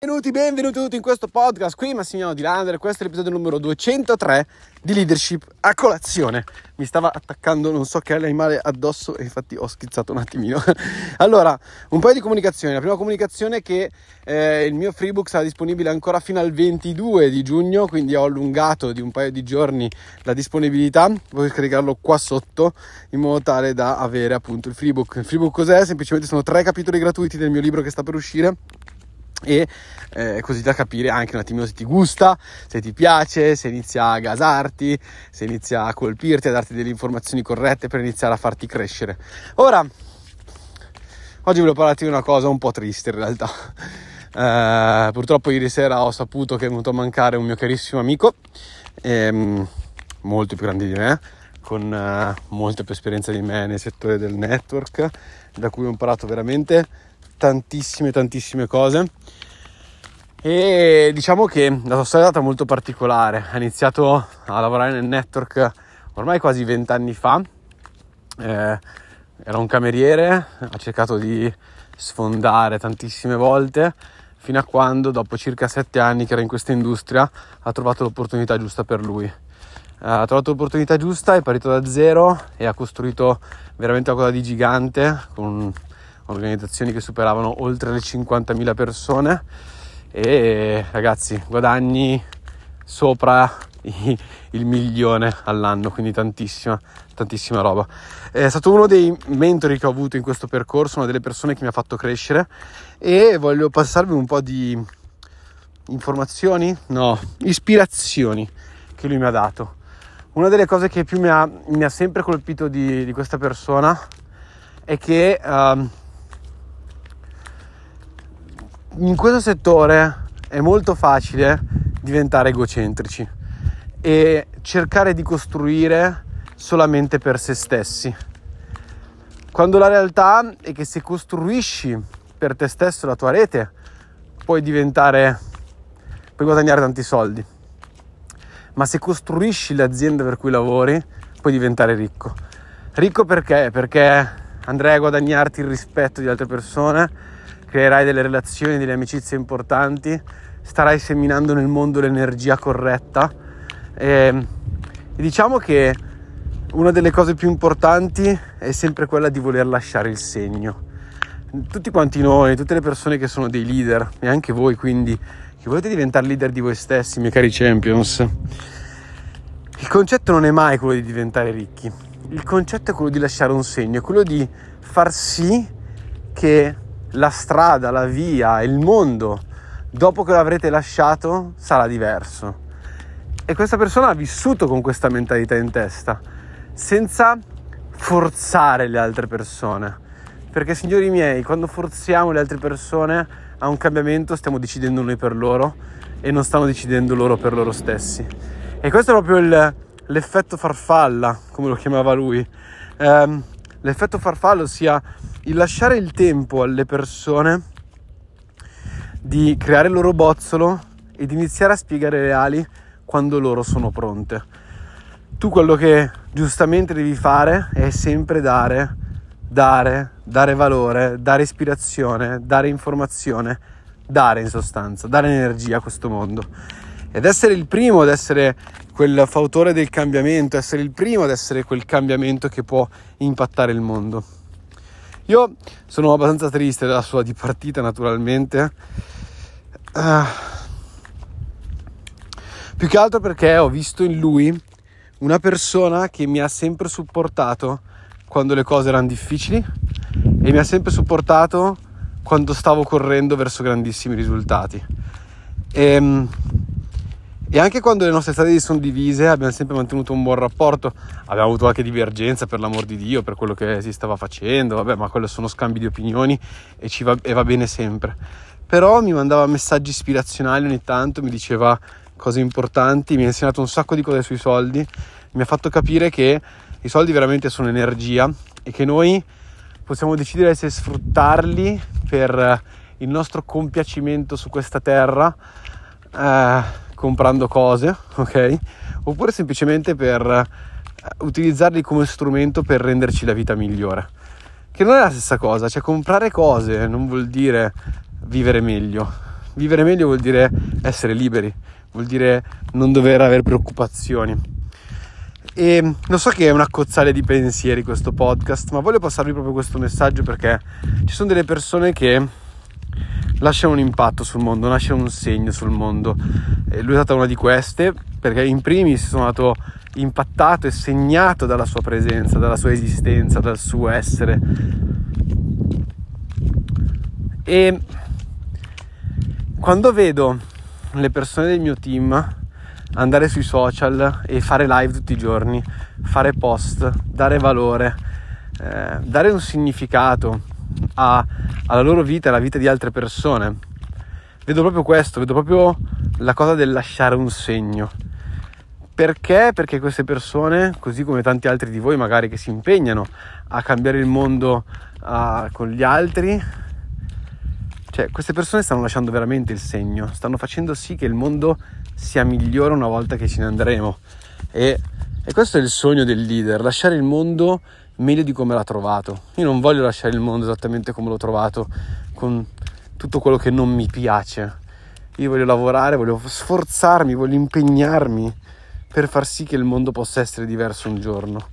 Benvenuti, benvenuti tutti in questo podcast. Qui Massimiliano Di Lander, questo è l'episodio numero 203 di Leadership a colazione. Mi stava attaccando non so che animale addosso e infatti ho schizzato un attimino. allora, un paio di comunicazioni. La prima comunicazione è che eh, il mio freebook sarà disponibile ancora fino al 22 di giugno, quindi ho allungato di un paio di giorni la disponibilità. Voglio scaricarlo qua sotto in modo tale da avere appunto il freebook. Il freebook cos'è? Semplicemente sono tre capitoli gratuiti del mio libro che sta per uscire e eh, così da capire anche un attimino se ti gusta, se ti piace, se inizia a gasarti, se inizia a colpirti, a darti delle informazioni corrette per iniziare a farti crescere. Ora, oggi volevo parlarti di una cosa un po' triste in realtà. Eh, purtroppo ieri sera ho saputo che è venuto a mancare un mio carissimo amico, ehm, molto più grande di me, con eh, molta più esperienza di me nel settore del network, da cui ho imparato veramente tantissime tantissime cose. E diciamo che la sua storia è stata molto particolare. Ha iniziato a lavorare nel network ormai quasi vent'anni fa. Eh, era un cameriere ha cercato di sfondare tantissime volte fino a quando dopo circa sette anni che era in questa industria ha trovato l'opportunità giusta per lui. Ha trovato l'opportunità giusta, è partito da zero e ha costruito veramente qualcosa di gigante con organizzazioni che superavano oltre le 50.000 persone e ragazzi guadagni sopra il milione all'anno, quindi tantissima, tantissima roba. È stato uno dei mentori che ho avuto in questo percorso, una delle persone che mi ha fatto crescere e voglio passarvi un po' di informazioni, no, ispirazioni che lui mi ha dato. Una delle cose che più mi ha, mi ha sempre colpito di, di, questa persona è che uh, in questo settore è molto facile diventare egocentrici e cercare di costruire solamente per se stessi. Quando la realtà è che se costruisci per te stesso la tua rete, puoi diventare, puoi guadagnare tanti soldi. Ma se costruisci l'azienda per cui lavori, puoi diventare ricco. Ricco perché? Perché andrai a guadagnarti il rispetto di altre persone, creerai delle relazioni, delle amicizie importanti, starai seminando nel mondo l'energia corretta e, e diciamo che una delle cose più importanti è sempre quella di voler lasciare il segno. Tutti quanti noi, tutte le persone che sono dei leader e anche voi quindi che volete diventare leader di voi stessi, miei cari champions, il concetto non è mai quello di diventare ricchi, il concetto è quello di lasciare un segno, è quello di far sì che la strada, la via, il mondo, dopo che l'avrete lasciato, sarà diverso. E questa persona ha vissuto con questa mentalità in testa, senza forzare le altre persone. Perché, signori miei, quando forziamo le altre persone a un cambiamento, stiamo decidendo noi per loro e non stanno decidendo loro per loro stessi. E questo è proprio il, l'effetto farfalla, come lo chiamava lui. Um, l'effetto farfalla, ossia il lasciare il tempo alle persone di creare il loro bozzolo ed iniziare a spiegare le ali quando loro sono pronte. Tu quello che giustamente devi fare è sempre dare, dare, dare valore, dare ispirazione, dare informazione, dare in sostanza, dare energia a questo mondo. Ed essere il primo ad essere quel fautore del cambiamento, essere il primo ad essere quel cambiamento che può impattare il mondo. Io sono abbastanza triste della sua dipartita, naturalmente. Uh, più che altro perché ho visto in lui una persona che mi ha sempre supportato quando le cose erano difficili e mi ha sempre supportato quando stavo correndo verso grandissimi risultati. E, ehm, e anche quando le nostre strade si sono divise abbiamo sempre mantenuto un buon rapporto, abbiamo avuto anche divergenza per l'amor di Dio, per quello che si stava facendo, vabbè ma quello sono scambi di opinioni e, va, e va bene sempre. Però mi mandava messaggi ispirazionali ogni tanto, mi diceva cose importanti, mi ha insegnato un sacco di cose sui soldi, mi ha fatto capire che i soldi veramente sono energia e che noi possiamo decidere se sfruttarli per il nostro compiacimento su questa terra. Eh, comprando cose, ok? Oppure semplicemente per eh, utilizzarli come strumento per renderci la vita migliore. Che non è la stessa cosa, cioè comprare cose non vuol dire vivere meglio. Vivere meglio vuol dire essere liberi, vuol dire non dover avere preoccupazioni. E lo so che è una cozzale di pensieri questo podcast, ma voglio passarvi proprio questo messaggio perché ci sono delle persone che lasciano un impatto sul mondo, lasciano un segno sul mondo. E lui è stata una di queste perché in primis sono stato impattato e segnato dalla sua presenza, dalla sua esistenza, dal suo essere. E quando vedo le persone del mio team andare sui social e fare live tutti i giorni, fare post, dare valore, eh, dare un significato a, alla loro vita e alla vita di altre persone. Vedo proprio questo, vedo proprio la cosa del lasciare un segno. Perché? Perché queste persone, così come tanti altri di voi magari che si impegnano a cambiare il mondo uh, con gli altri, cioè queste persone stanno lasciando veramente il segno, stanno facendo sì che il mondo sia migliore una volta che ce ne andremo. E, e questo è il sogno del leader, lasciare il mondo meglio di come l'ha trovato. Io non voglio lasciare il mondo esattamente come l'ho trovato, con tutto quello che non mi piace. Io voglio lavorare, voglio sforzarmi, voglio impegnarmi per far sì che il mondo possa essere diverso un giorno.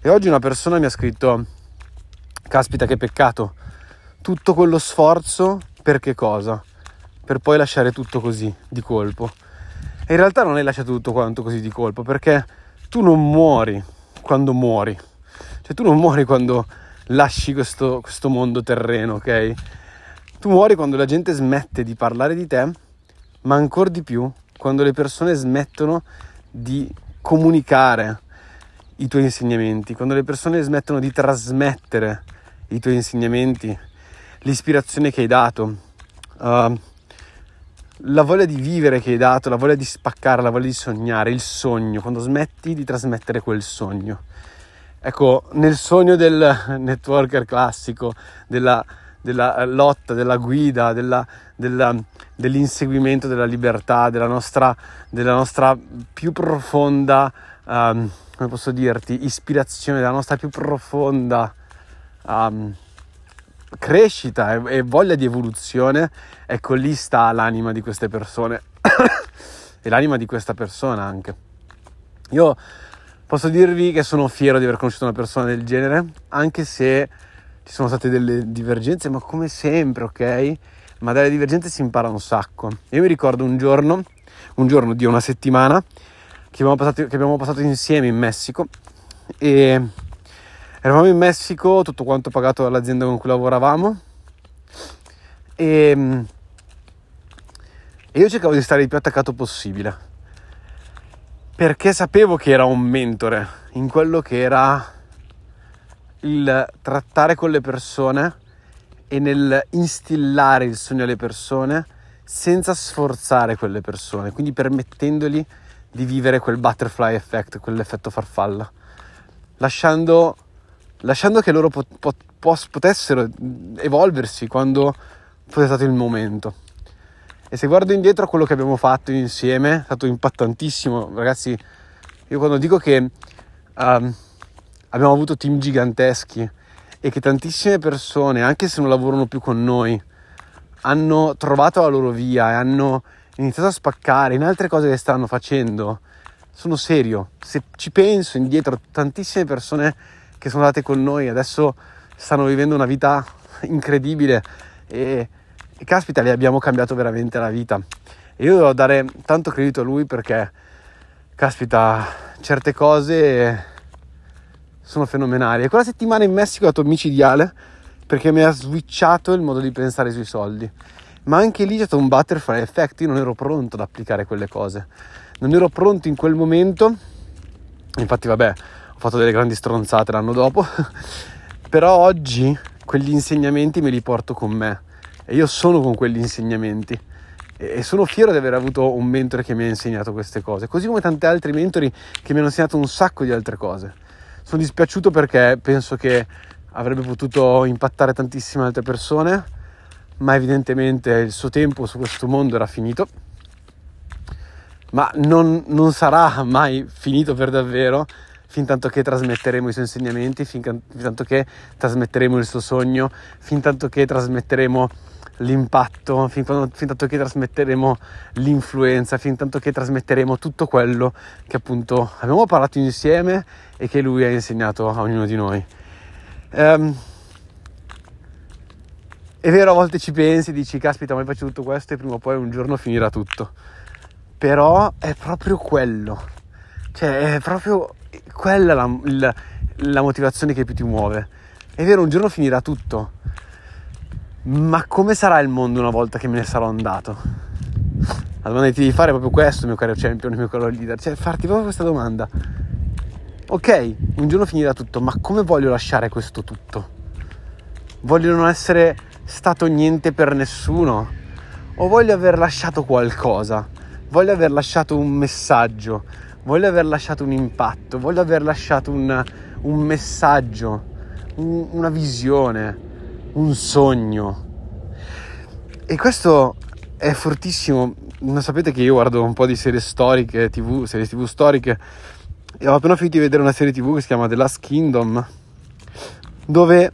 E oggi una persona mi ha scritto, caspita che peccato, tutto quello sforzo per che cosa? Per poi lasciare tutto così, di colpo. E in realtà non hai lasciato tutto quanto così di colpo, perché tu non muori quando muori. Cioè tu non muori quando lasci questo, questo mondo terreno, ok? Tu muori quando la gente smette di parlare di te, ma ancora di più quando le persone smettono di comunicare i tuoi insegnamenti, quando le persone smettono di trasmettere i tuoi insegnamenti, l'ispirazione che hai dato. Uh, la voglia di vivere che hai dato, la voglia di spaccare, la voglia di sognare, il sogno, quando smetti di trasmettere quel sogno. Ecco, nel sogno del networker classico, della, della lotta, della guida, della, della, dell'inseguimento della libertà, della nostra, della nostra più profonda, um, come posso dirti, ispirazione, della nostra più profonda um, crescita e, e voglia di evoluzione, ecco lì sta l'anima di queste persone e l'anima di questa persona anche. Io posso dirvi che sono fiero di aver conosciuto una persona del genere, anche se ci sono state delle divergenze, ma come sempre, ok? Ma dalle divergenze si impara un sacco. Io mi ricordo un giorno, un giorno di una settimana, che abbiamo passato, che abbiamo passato insieme in Messico e Eravamo in Messico, tutto quanto pagato dall'azienda con cui lavoravamo. E, e io cercavo di stare il più attaccato possibile. Perché sapevo che era un mentore in quello che era il trattare con le persone e nel instillare il sogno alle persone senza sforzare quelle persone, quindi permettendogli di vivere quel butterfly effect, quell'effetto farfalla, lasciando lasciando che loro pot- pot- potessero evolversi quando fosse stato il momento. E se guardo indietro a quello che abbiamo fatto insieme, è stato impattantissimo. Ragazzi, io quando dico che um, abbiamo avuto team giganteschi e che tantissime persone, anche se non lavorano più con noi, hanno trovato la loro via e hanno iniziato a spaccare in altre cose che stanno facendo, sono serio. Se ci penso indietro, tantissime persone che sono andate con noi, adesso stanno vivendo una vita incredibile e, e caspita, le abbiamo cambiato veramente la vita. E io devo dare tanto credito a lui perché, caspita, certe cose sono fenomenali. E quella settimana in Messico è stato micidiale perché mi ha switchato il modo di pensare sui soldi. Ma anche lì c'è stato un butterfly effect, io non ero pronto ad applicare quelle cose. Non ero pronto in quel momento. Infatti, vabbè, ho fatto delle grandi stronzate l'anno dopo, però oggi quegli insegnamenti me li porto con me e io sono con quegli insegnamenti e sono fiero di aver avuto un mentore che mi ha insegnato queste cose, così come tanti altri mentori che mi hanno insegnato un sacco di altre cose. Sono dispiaciuto perché penso che avrebbe potuto impattare tantissime altre persone, ma evidentemente il suo tempo su questo mondo era finito. Ma non, non sarà mai finito per davvero fin tanto che trasmetteremo i suoi insegnamenti, fin, tanto che trasmetteremo il suo sogno, fin tanto che trasmetteremo l'impatto, fin, quando, fin tanto che trasmetteremo l'influenza, fin tanto che trasmetteremo tutto quello che appunto abbiamo parlato insieme e che lui ha insegnato a ognuno di noi. Um, è vero, a volte ci pensi, dici, caspita, ma faccio tutto questo e prima o poi un giorno finirà tutto. Però è proprio quello. Cioè, è proprio quella la, la, la motivazione che più ti muove. È vero, un giorno finirà tutto. Ma come sarà il mondo una volta che me ne sarò andato? La domanda che ti devi fare è proprio questo, mio caro champion, mio caro leader. Cioè, farti proprio questa domanda. Ok, un giorno finirà tutto, ma come voglio lasciare questo tutto? Voglio non essere stato niente per nessuno? O voglio aver lasciato qualcosa? Voglio aver lasciato un messaggio? Voglio aver lasciato un impatto? Voglio aver lasciato un, un messaggio? Un, una visione? Un sogno? E questo è fortissimo. Non sapete che io guardo un po' di serie storiche, tv, serie tv storiche, e ho appena finito di vedere una serie tv che si chiama The Last Kingdom, dove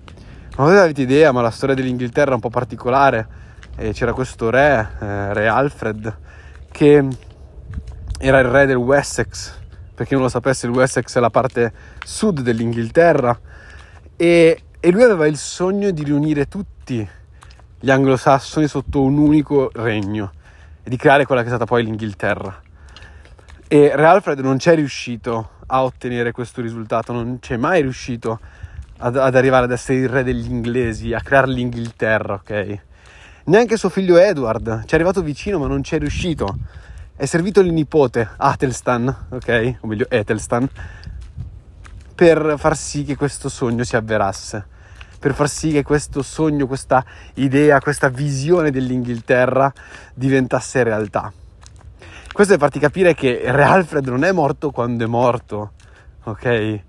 non avete idea, ma la storia dell'Inghilterra è un po' particolare. E c'era questo re, eh, re Alfred, che era il re del Wessex. Per chi non lo sapesse, il Wessex è la parte sud dell'Inghilterra. E, e lui aveva il sogno di riunire tutti gli anglosassoni sotto un unico regno e di creare quella che è stata poi l'Inghilterra. E Re Alfred non c'è riuscito a ottenere questo risultato, non c'è mai riuscito ad, ad, arrivare ad essere il re degli inglesi, a creare l'Inghilterra, ok? Neanche suo figlio Edward ci è arrivato vicino ma non ci è riuscito. È servito il nipote, Atelstan, ok? O meglio Etelstan, per far sì che questo sogno si avverasse. Per far sì che questo sogno, questa idea, questa visione dell'Inghilterra diventasse realtà. Questo è farti capire che Re Alfred non è morto quando è morto, ok?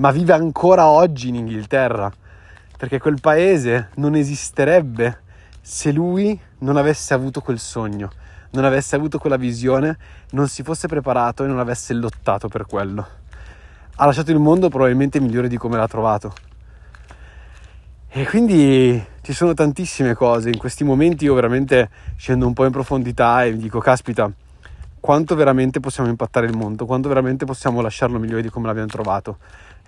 ma vive ancora oggi in Inghilterra, perché quel paese non esisterebbe se lui non avesse avuto quel sogno, non avesse avuto quella visione, non si fosse preparato e non avesse lottato per quello. Ha lasciato il mondo probabilmente migliore di come l'ha trovato. E quindi ci sono tantissime cose. In questi momenti io veramente scendo un po' in profondità e mi dico, caspita, quanto veramente possiamo impattare il mondo, quanto veramente possiamo lasciarlo migliore di come l'abbiamo trovato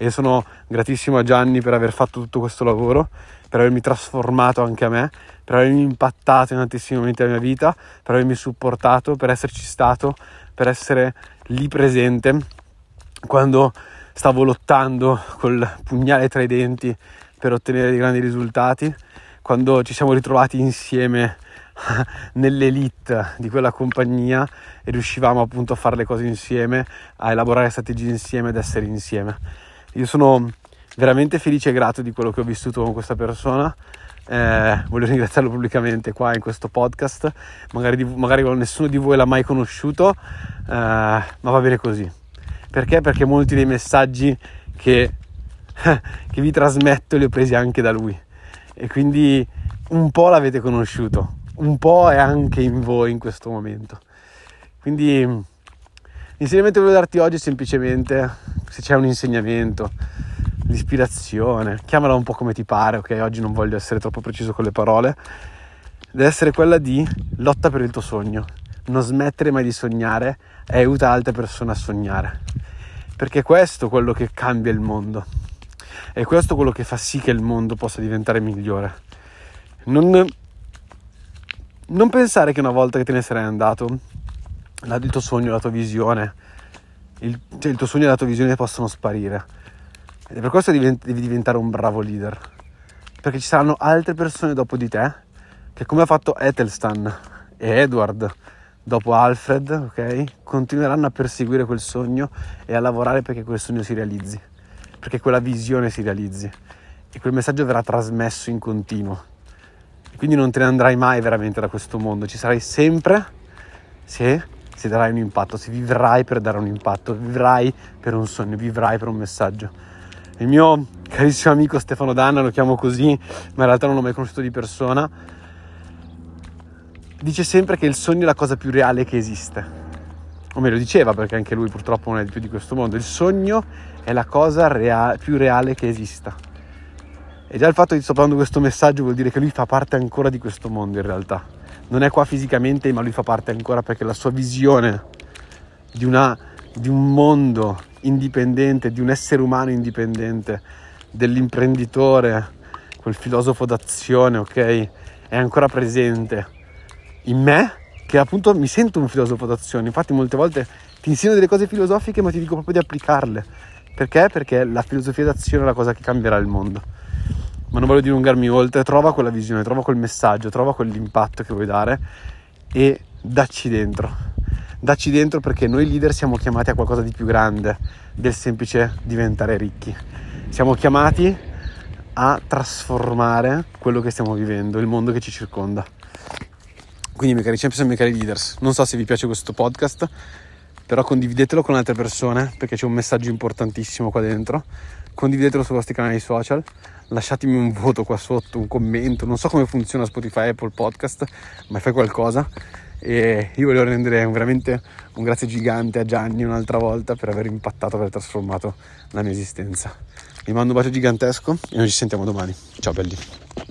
e sono gratissimo a Gianni per aver fatto tutto questo lavoro, per avermi trasformato anche a me, per avermi impattato in tantissimi momenti della mia vita, per avermi supportato, per esserci stato, per essere lì presente quando stavo lottando col pugnale tra i denti per ottenere dei grandi risultati, quando ci siamo ritrovati insieme nell'elite di quella compagnia e riuscivamo appunto a fare le cose insieme, a elaborare strategie insieme ed essere insieme. Io sono veramente felice e grato di quello che ho vissuto con questa persona. Eh, voglio ringraziarlo pubblicamente qua in questo podcast. Magari, di, magari nessuno di voi l'ha mai conosciuto, eh, ma va bene così. Perché? Perché molti dei messaggi che, che vi trasmetto li ho presi anche da lui. E quindi un po' l'avete conosciuto, un po' è anche in voi in questo momento. Quindi L'insegnamento che voglio darti oggi è semplicemente se c'è un insegnamento, l'ispirazione, chiamala un po' come ti pare, ok? Oggi non voglio essere troppo preciso con le parole, deve essere quella di lotta per il tuo sogno, non smettere mai di sognare e aiuta altre persone a sognare, perché questo è quello che cambia il mondo, è questo quello che fa sì che il mondo possa diventare migliore. Non, non pensare che una volta che te ne sarai andato il tuo sogno, la tua visione, il, cioè il tuo sogno e la tua visione possono sparire. Ed è per questo devi, devi diventare un bravo leader. Perché ci saranno altre persone dopo di te che come ha fatto Ethelstan e Edward dopo Alfred, ok? Continueranno a perseguire quel sogno e a lavorare perché quel sogno si realizzi, perché quella visione si realizzi e quel messaggio verrà trasmesso in continuo. Quindi non te ne andrai mai veramente da questo mondo, ci sarai sempre se se darai un impatto, se vivrai per dare un impatto, vivrai per un sogno, vivrai per un messaggio. Il mio carissimo amico Stefano Danna, lo chiamo così, ma in realtà non l'ho mai conosciuto di persona, dice sempre che il sogno è la cosa più reale che esiste. O me lo diceva perché anche lui purtroppo non è più di questo mondo. Il sogno è la cosa rea- più reale che esista. E già il fatto di sto parlando questo messaggio vuol dire che lui fa parte ancora di questo mondo in realtà. Non è qua fisicamente, ma lui fa parte ancora perché la sua visione di, una, di un mondo indipendente, di un essere umano indipendente, dell'imprenditore, quel filosofo d'azione, ok? È ancora presente in me, che appunto mi sento un filosofo d'azione. Infatti molte volte ti insegno delle cose filosofiche, ma ti dico proprio di applicarle. Perché? Perché la filosofia d'azione è la cosa che cambierà il mondo. Ma non voglio dilungarmi oltre, trova quella visione, trova quel messaggio, trova quell'impatto che vuoi dare e dacci dentro. Dacci dentro perché noi leader siamo chiamati a qualcosa di più grande del semplice diventare ricchi. Siamo chiamati a trasformare quello che stiamo vivendo, il mondo che ci circonda. Quindi, miei cari champions e miei cari leaders, non so se vi piace questo podcast, però condividetelo con altre persone perché c'è un messaggio importantissimo qua dentro. Condividetelo sui vostri canali social, lasciatemi un voto qua sotto, un commento. Non so come funziona Spotify, Apple Podcast, ma fai qualcosa. E io voglio rendere veramente un grazie gigante a Gianni un'altra volta per aver impattato, aver trasformato la mia esistenza. Vi mando un bacio gigantesco e noi ci sentiamo domani. Ciao belli.